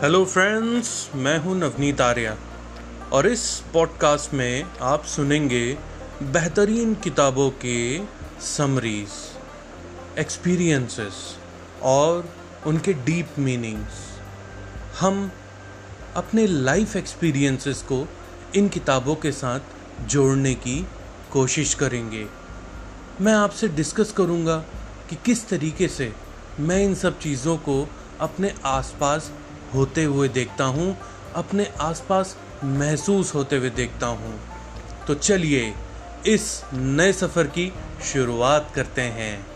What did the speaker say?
Hello friends मैं हूँ नवनीत आर्या। और इस पॉडकास्ट में आप सुनेंगे बेहतरीन किताबों के समरीज एक्सपीरियंसेस और उनके डीप मीनिंग्स हम अपने लाइफ एक्सपीरियंसेस को इन किताबों के साथ जोड़ने की कोशिश करेंगे। मैं आपसे डिस्कस करूँगा कि किस तरीके से मैं इन सब चीज़ों को अपने आसपास होते हुए देखता हूँ, अपने आसपास महसूस होते हुए देखता हूँ। तो चलिए, इस नए सफ़र की शुरुआत करते हैं।